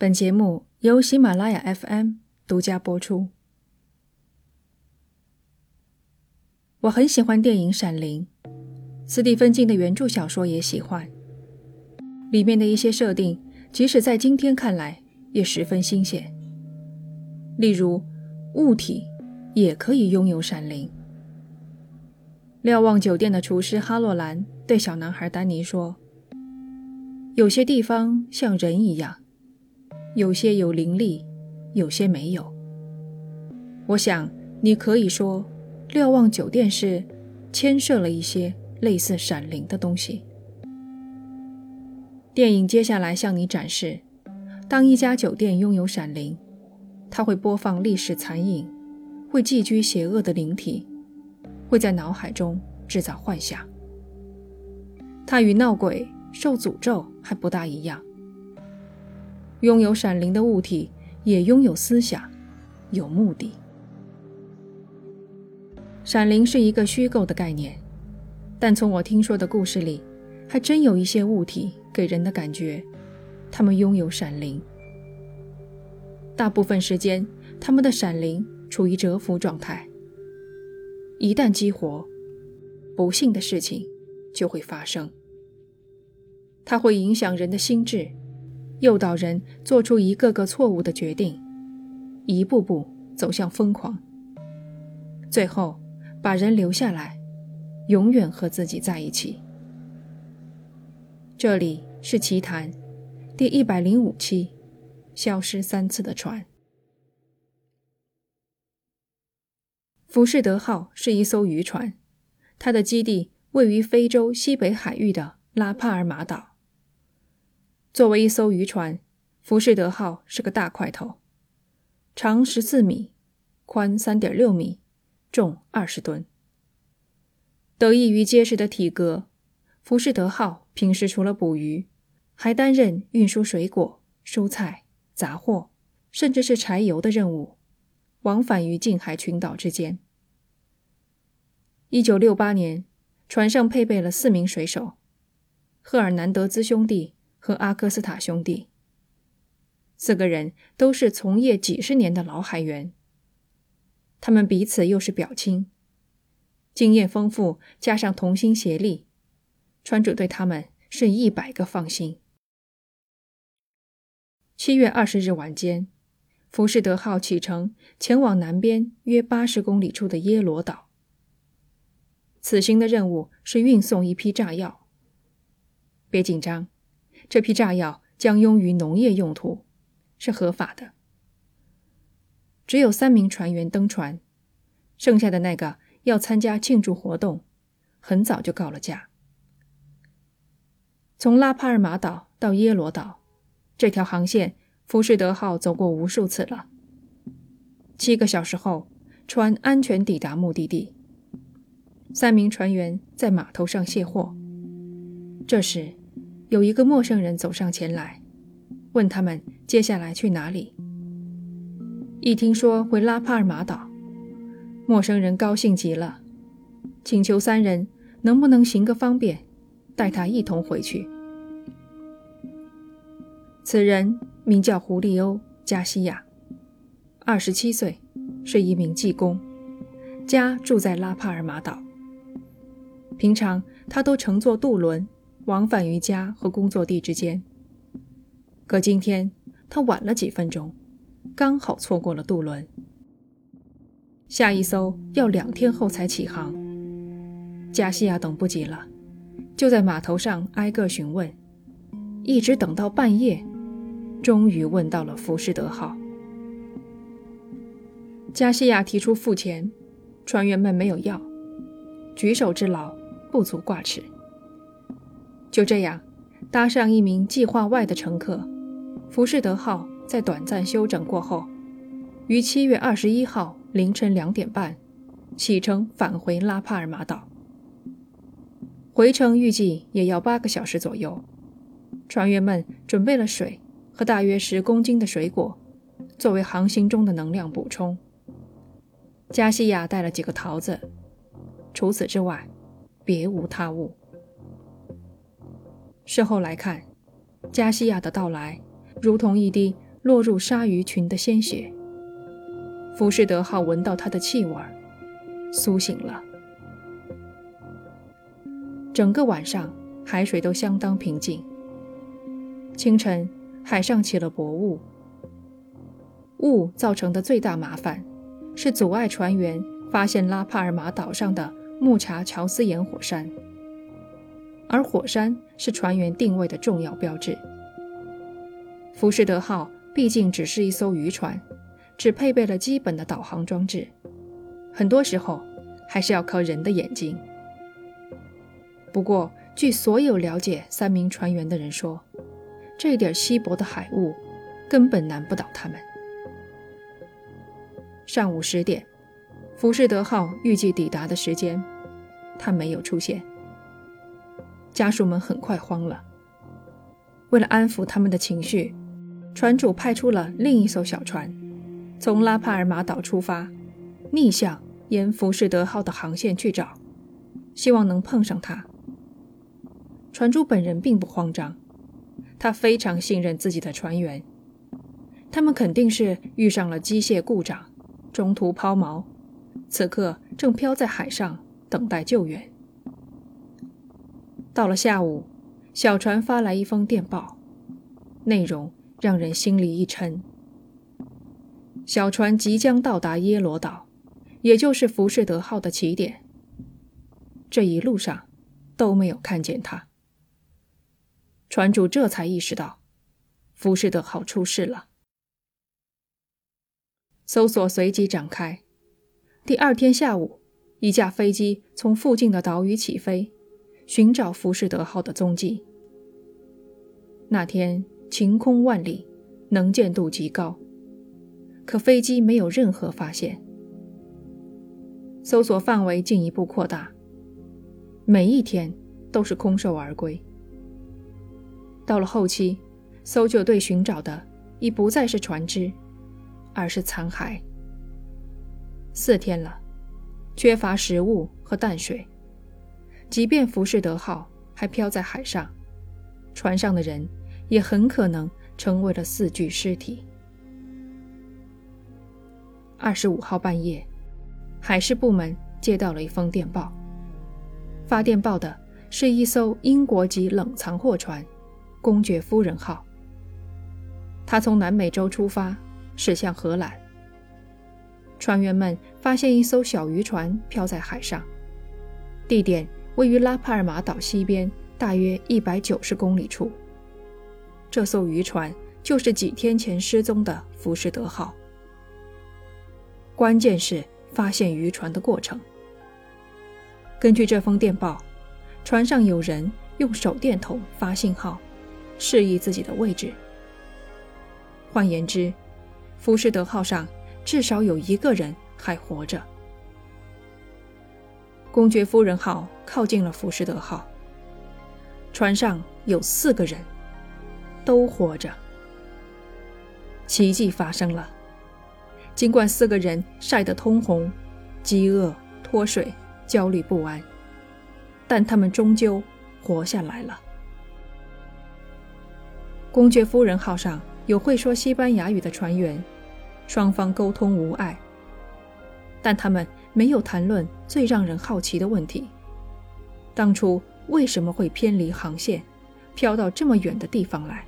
本节目由喜马拉雅 FM 独家播出。我很喜欢电影《闪灵》，斯蒂芬金的原著小说也喜欢。里面的一些设定，即使在今天看来也十分新鲜。例如，物体也可以拥有闪灵。瞭望酒店的厨师哈洛兰对小男孩丹尼说：“有些地方像人一样。”有些有灵力，有些没有。我想你可以说，瞭望酒店是牵涉了一些类似闪灵的东西。电影接下来向你展示，当一家酒店拥有闪灵，它会播放历史残影，会寄居邪恶的灵体，会在脑海中制造幻想。它与闹鬼、受诅咒还不大一样。拥有闪灵的物体也拥有思想，有目的。闪灵是一个虚构的概念，但从我听说的故事里，还真有一些物体给人的感觉，他们拥有闪灵。大部分时间，他们的闪灵处于蛰伏状态。一旦激活，不幸的事情就会发生。它会影响人的心智。诱导人做出一个个错误的决定，一步步走向疯狂，最后把人留下来，永远和自己在一起。这里是奇谈第一百零五期，消失三次的船。浮士德号是一艘渔船，它的基地位于非洲西北海域的拉帕尔马岛。作为一艘渔船，浮士德号是个大块头，长十四米，宽三点六米，重二十吨。得益于结实的体格，浮士德号平时除了捕鱼，还担任运输水果、蔬菜、杂货，甚至是柴油的任务，往返于近海群岛之间。一九六八年，船上配备了四名水手，赫尔南德兹兄弟。和阿科斯塔兄弟，四个人都是从业几十年的老海员。他们彼此又是表亲，经验丰富，加上同心协力，船主对他们是一百个放心。七月二十日晚间，浮士德号启程，前往南边约八十公里处的耶罗岛。此行的任务是运送一批炸药。别紧张。这批炸药将用于农业用途，是合法的。只有三名船员登船，剩下的那个要参加庆祝活动，很早就告了假。从拉帕尔马岛到耶罗岛，这条航线浮士德号走过无数次了。七个小时后，船安全抵达目的地。三名船员在码头上卸货，这时。有一个陌生人走上前来，问他们接下来去哪里。一听说回拉帕尔马岛，陌生人高兴极了，请求三人能不能行个方便，带他一同回去。此人名叫胡利欧·加西亚，二十七岁，是一名技工，家住在拉帕尔马岛。平常他都乘坐渡轮。往返于家和工作地之间。可今天他晚了几分钟，刚好错过了渡轮。下一艘要两天后才起航。加西亚等不及了，就在码头上挨个询问，一直等到半夜，终于问到了浮士德号。加西亚提出付钱，船员们没有要，举手之劳不足挂齿。就这样，搭上一名计划外的乘客，浮士德号在短暂休整过后，于七月二十一号凌晨两点半启程返回拉帕尔马岛。回程预计也要八个小时左右。船员们准备了水和大约十公斤的水果，作为航行中的能量补充。加西亚带了几个桃子，除此之外，别无他物。事后来看，加西亚的到来如同一滴落入鲨鱼群的鲜血。浮士德号闻到它的气味，苏醒了。整个晚上，海水都相当平静。清晨，海上起了薄雾。雾造成的最大麻烦，是阻碍船员发现拉帕尔马岛上的木查乔斯岩火山，而火山是船员定位的重要标志。浮士德号毕竟只是一艘渔船，只配备了基本的导航装置，很多时候还是要靠人的眼睛。不过，据所有了解三名船员的人说，这点稀薄的海雾根本难不倒他们。上午十点，浮士德号预计抵达的时间，他没有出现。家属们很快慌了。为了安抚他们的情绪，船主派出了另一艘小船，从拉帕尔马岛出发，逆向沿浮士德号的航线去找，希望能碰上它。船主本人并不慌张，他非常信任自己的船员。他们肯定是遇上了机械故障，中途抛锚，此刻正漂在海上等待救援。到了下午，小船发来一封电报，内容让人心里一沉。小船即将到达耶罗岛，也就是浮士德号的起点。这一路上都没有看见他。船主这才意识到，浮士德号出事了。搜索随即展开。第二天下午，一架飞机从附近的岛屿起飞，寻找浮士德号的踪迹。那天晴空万里，能见度极高，可飞机没有任何发现。搜索范围进一步扩大，每一天都是空手而归。到了后期，搜救队寻找的已不再是船只，而是残骸。四天了，缺乏食物和淡水，即便浮士德号还漂在海上，船上的人也很可能成为了四具尸体。二十五号半夜，海事部门接到了一封电报，发电报的是一艘英国籍冷藏货船。公爵夫人号。他从南美洲出发，驶向荷兰。船员们发现一艘小渔船漂在海上，地点位于拉帕尔马岛西边大约一百九十公里处。这艘渔船就是几天前失踪的浮士德号。关键是发现渔船的过程。根据这封电报，船上有人用手电筒发信号。示意自己的位置。换言之，浮士德号上至少有一个人还活着。公爵夫人号靠近了浮士德号，船上有四个人，都活着。奇迹发生了，尽管四个人晒得通红、饥饿、脱水、焦虑不安，但他们终究活下来了。公爵夫人号上有会说西班牙语的船员，双方沟通无碍。但他们没有谈论最让人好奇的问题：当初为什么会偏离航线，飘到这么远的地方来？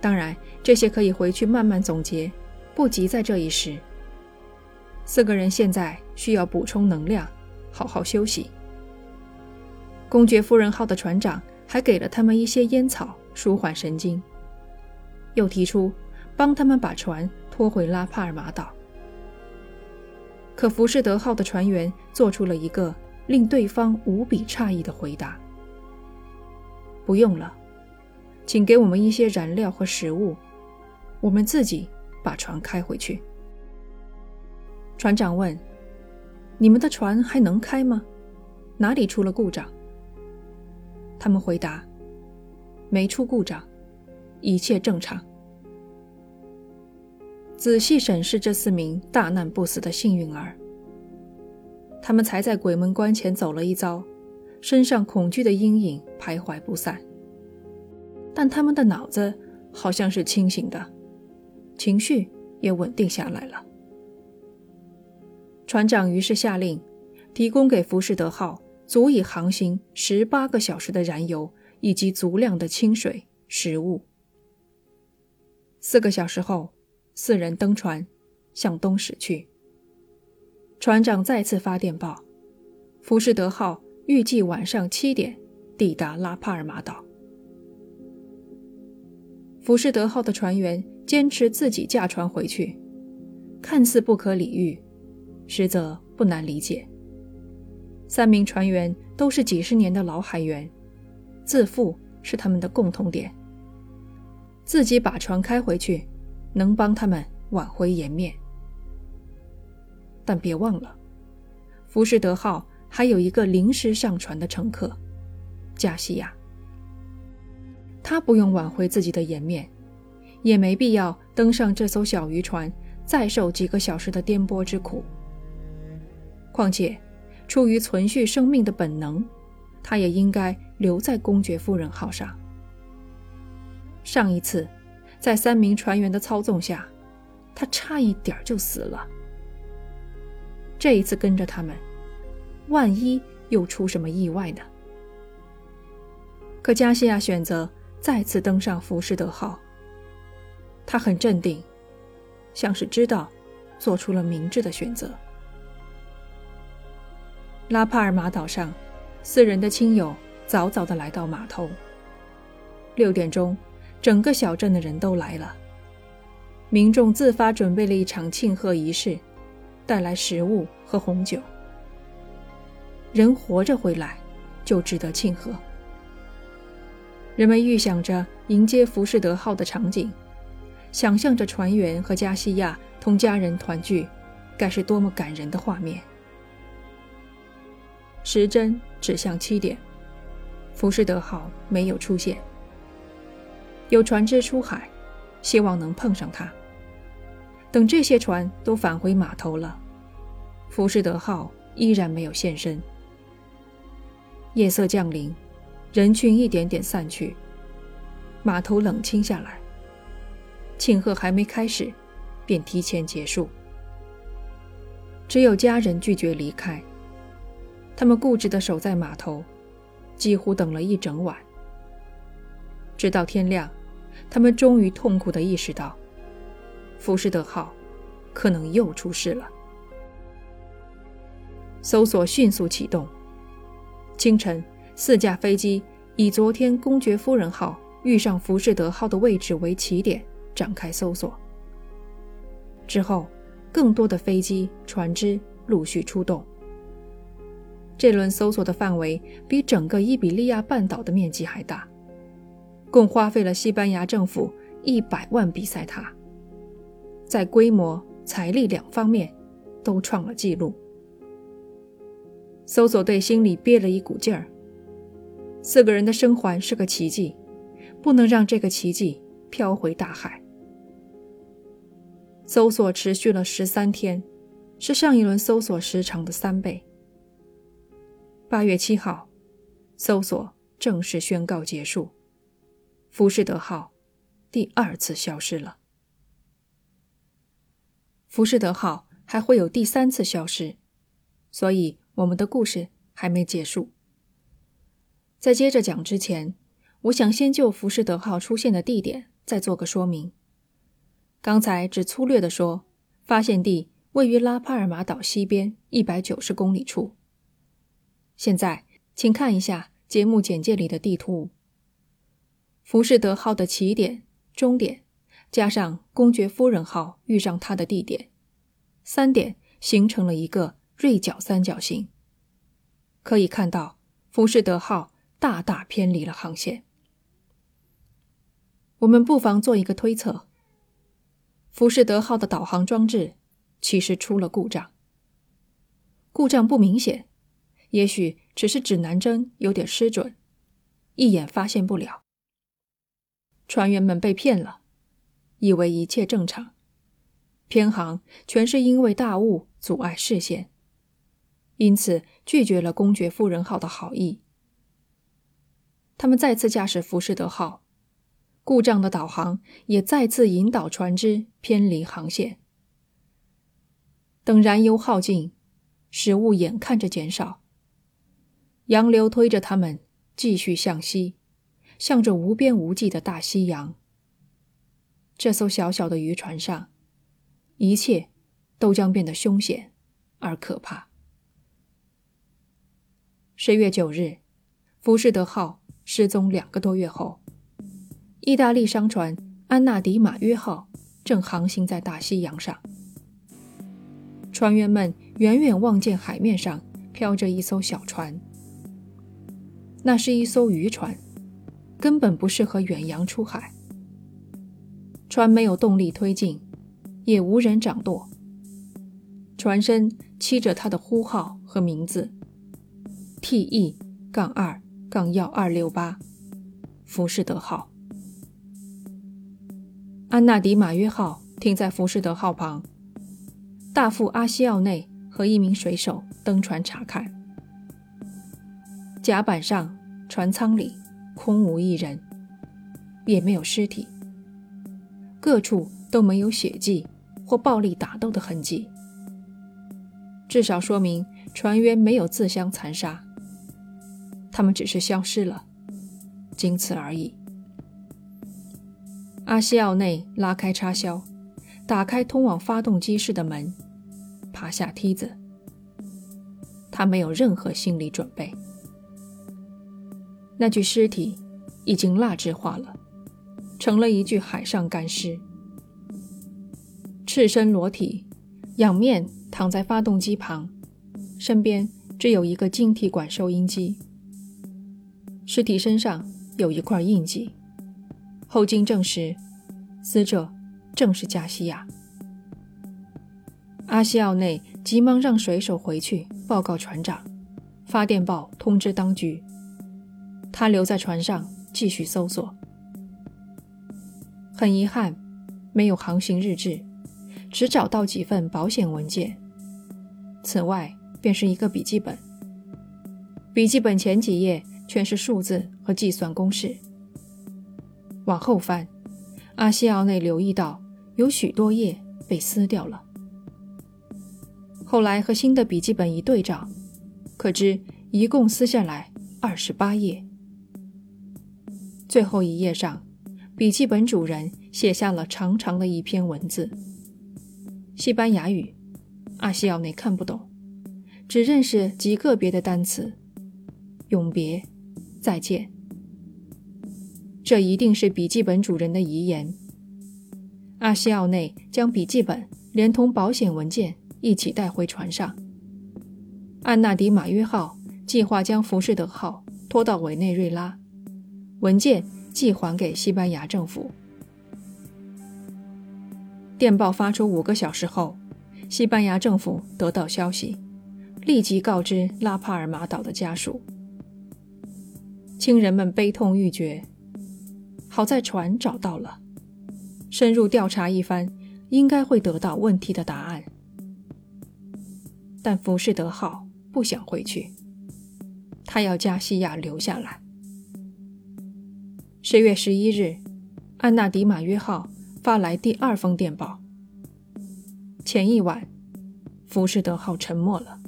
当然，这些可以回去慢慢总结，不急在这一时。四个人现在需要补充能量，好好休息。公爵夫人号的船长还给了他们一些烟草。舒缓神经，又提出帮他们把船拖回拉帕尔马岛。可浮士德号的船员做出了一个令对方无比诧异的回答：“不用了，请给我们一些燃料和食物，我们自己把船开回去。”船长问：“你们的船还能开吗？哪里出了故障？”他们回答。没出故障，一切正常。仔细审视这四名大难不死的幸运儿，他们才在鬼门关前走了一遭，身上恐惧的阴影徘徊不散。但他们的脑子好像是清醒的，情绪也稳定下来了。船长于是下令，提供给浮士德号足以航行十八个小时的燃油以及足量的清水、食物。四个小时后，四人登船，向东驶去。船长再次发电报，浮士德号预计晚上七点抵达拉帕尔马岛。浮士德号的船员坚持自己驾船回去，看似不可理喻，实则不难理解。三名船员都是几十年的老海员，自负是他们的共同点。自己把船开回去，能帮他们挽回颜面。但别忘了，浮士德号还有一个临时上船的乘客，加西亚。他不用挽回自己的颜面，也没必要登上这艘小渔船，再受几个小时的颠簸之苦。况且，出于存续生命的本能，他也应该留在公爵夫人号上。上一次，在三名船员的操纵下，他差一点就死了。这一次跟着他们，万一又出什么意外呢？可加西亚选择。再次登上浮士德号，他很镇定，像是知道做出了明智的选择。拉帕尔马岛上，四人的亲友早早的来到码头。六点钟，整个小镇的人都来了，民众自发准备了一场庆贺仪式，带来食物和红酒。人活着回来，就值得庆贺。人们预想着迎接浮士德号的场景，想象着船员和加西亚同家人团聚，该是多么感人的画面。时针指向七点，浮士德号没有出现。有船只出海，希望能碰上他。等这些船都返回码头了，浮士德号依然没有现身。夜色降临。人群一点点散去，码头冷清下来。庆贺还没开始，便提前结束。只有家人拒绝离开，他们固执地守在码头，几乎等了一整晚。直到天亮，他们终于痛苦地意识到，浮士德号可能又出事了。搜索迅速启动。清晨。四架飞机以昨天公爵夫人号遇上浮士德号的位置为起点，展开搜索。之后，更多的飞机、船只陆续出动。这轮搜索的范围比整个伊比利亚半岛的面积还大，共花费了西班牙政府一百万比塞塔，在规模、财力两方面都创了纪录。搜索队心里憋了一股劲儿。四个人的生还是个奇迹，不能让这个奇迹飘回大海。搜索持续了十三天，是上一轮搜索时长的三倍。八月七号，搜索正式宣告结束，浮士德号第二次消失了。浮士德号还会有第三次消失，所以我们的故事还没结束。在接着讲之前，我想先就浮士德号出现的地点再做个说明。刚才只粗略地说，发现地位于拉帕尔马岛西边一百九十公里处。现在，请看一下节目简介里的地图。浮士德号的起点、终点，加上公爵夫人号遇上它的地点，三点形成了一个锐角三角形。可以看到，浮士德号。大大偏离了航线。我们不妨做一个推测：浮士德号的导航装置其实出了故障。故障不明显，也许只是指南针有点失准，一眼发现不了。船员们被骗了，以为一切正常，偏航全是因为大雾阻碍视线，因此拒绝了公爵夫人号的好意。他们再次驾驶浮士德号，故障的导航也再次引导船只偏离航线。等燃油耗尽，食物眼看着减少，洋流推着他们继续向西，向着无边无际的大西洋。这艘小小的渔船上，一切都将变得凶险而可怕。十月九日，浮士德号失踪两个多月后。意大利商船“安纳迪马约号”正航行在大西洋上，船员们远远望见海面上飘着一艘小船。那是一艘渔船，根本不适合远洋出海。船没有动力推进，也无人掌舵。船身漆着他的呼号和名字：T.E. 杠二杠幺二六八，浮士德号。安纳迪马约号停在浮士德号旁，大副阿西奥内和一名水手登船查看。甲板上、船舱里空无一人，也没有尸体，各处都没有血迹或暴力打斗的痕迹，至少说明船员没有自相残杀，他们只是消失了，仅此而已。阿西奥内拉开插销，打开通往发动机室的门，爬下梯子。他没有任何心理准备。那具尸体已经蜡质化了，成了一具海上干尸。赤身裸体，仰面躺在发动机旁，身边只有一个晶体管收音机。尸体身上有一块印记。后经证实，死者正是加西亚。阿西奥内急忙让水手回去报告船长，发电报通知当局。他留在船上继续搜索。很遗憾，没有航行日志，只找到几份保险文件。此外，便是一个笔记本。笔记本前几页全是数字和计算公式。往后翻，阿西奥内留意到有许多页被撕掉了。后来和新的笔记本一对照，可知一共撕下来二十八页。最后一页上，笔记本主人写下了长长的一篇文字，西班牙语，阿西奥内看不懂，只认识极个别的单词：永别，再见。这一定是笔记本主人的遗言。阿西奥内将笔记本连同保险文件一起带回船上。安纳迪马约号计划将浮士德号拖到委内瑞拉，文件寄还给西班牙政府。电报发出五个小时后，西班牙政府得到消息，立即告知拉帕尔马岛的家属。亲人们悲痛欲绝。好在船找到了，深入调查一番，应该会得到问题的答案。但浮士德号不想回去，他要加西亚留下来。十月十一日，安纳迪马约号发来第二封电报。前一晚，浮士德号沉没了，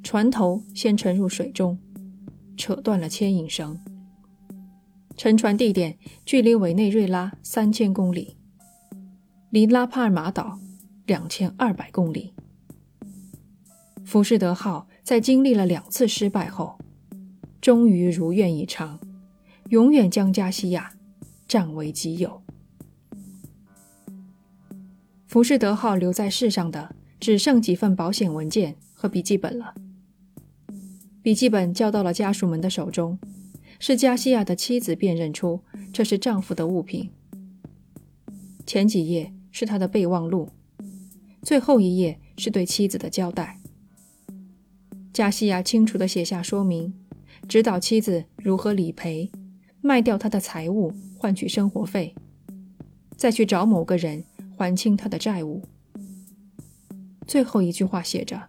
船头先沉入水中，扯断了牵引绳。沉船地点距离委内瑞拉三千公里，离拉帕尔马岛两千二百公里。浮士德号在经历了两次失败后，终于如愿以偿，永远将加西亚占为己有。浮士德号留在世上的只剩几份保险文件和笔记本了。笔记本交到了家属们的手中。是加西亚的妻子辨认出这是丈夫的物品。前几页是他的备忘录，最后一页是对妻子的交代。加西亚清楚地写下说明，指导妻子如何理赔，卖掉他的财物换取生活费，再去找某个人还清他的债务。最后一句话写着：“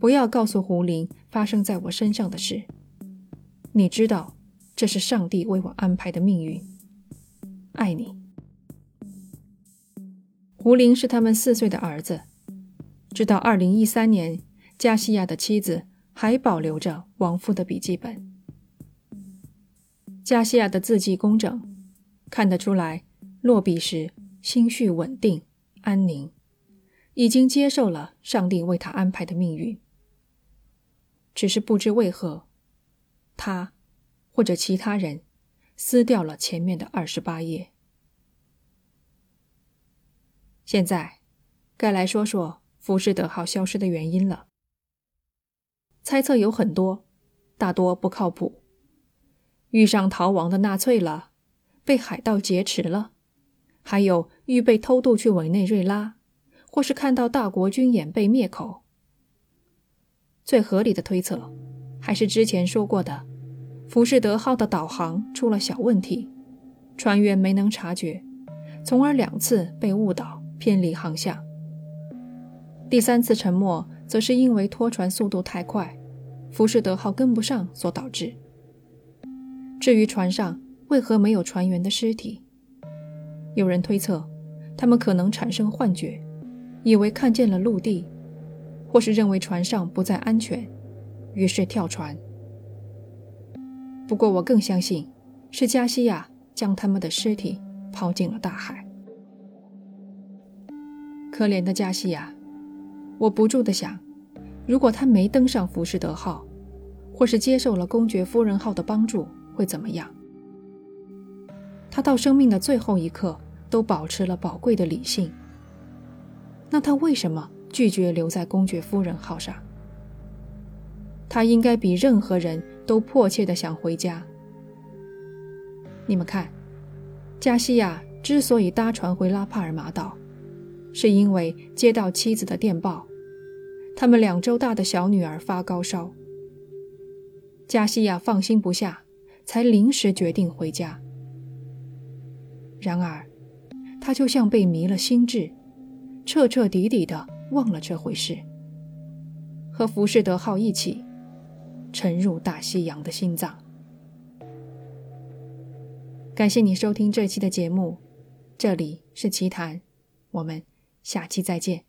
不要告诉胡林发生在我身上的事。”你知道，这是上帝为我安排的命运。爱你。胡林是他们四岁的儿子，直到二零一三年，加西亚的妻子还保留着亡夫的笔记本。加西亚的字迹工整，看得出来落笔时心绪稳定、安宁，已经接受了上帝为他安排的命运。只是不知为何，他或者其他人撕掉了前面的二十八页。现在，该来说说浮士德号消失的原因了。猜测有很多，大多不靠谱。遇上逃亡的纳粹了，被海盗劫持了，还有预备偷渡去委内瑞拉，或是看到大国军演被灭口。最合理的推测，还是之前说过的，浮士德号的导航出了小问题，船员没能察觉，从而两次被误导偏离航向。第三次沉没，则是因为拖船速度太快，浮士德号跟不上所导致。至于船上为何没有船员的尸体，有人推测，他们可能产生幻觉，以为看见了陆地。或是认为船上不再安全，于是跳船。不过我更相信，是加西亚将他们的尸体抛进了大海。可怜的加西亚，我不住地想，如果他没登上浮士德号，或是接受了公爵夫人号的帮助，会怎么样？他到生命的最后一刻都保持了宝贵的理性，那他为什么？拒绝留在公爵夫人号上。他应该比任何人都迫切的想回家。你们看，加西亚之所以搭船回拉帕尔马岛，是因为接到妻子的电报，他们两周大的小女儿发高烧。加西亚放心不下，才临时决定回家。然而，他就像被迷了心智，彻彻底底的。忘了这回事，和浮士德号一起沉入大西洋的心脏。感谢你收听这期的节目，这里是奇谈，我们下期再见。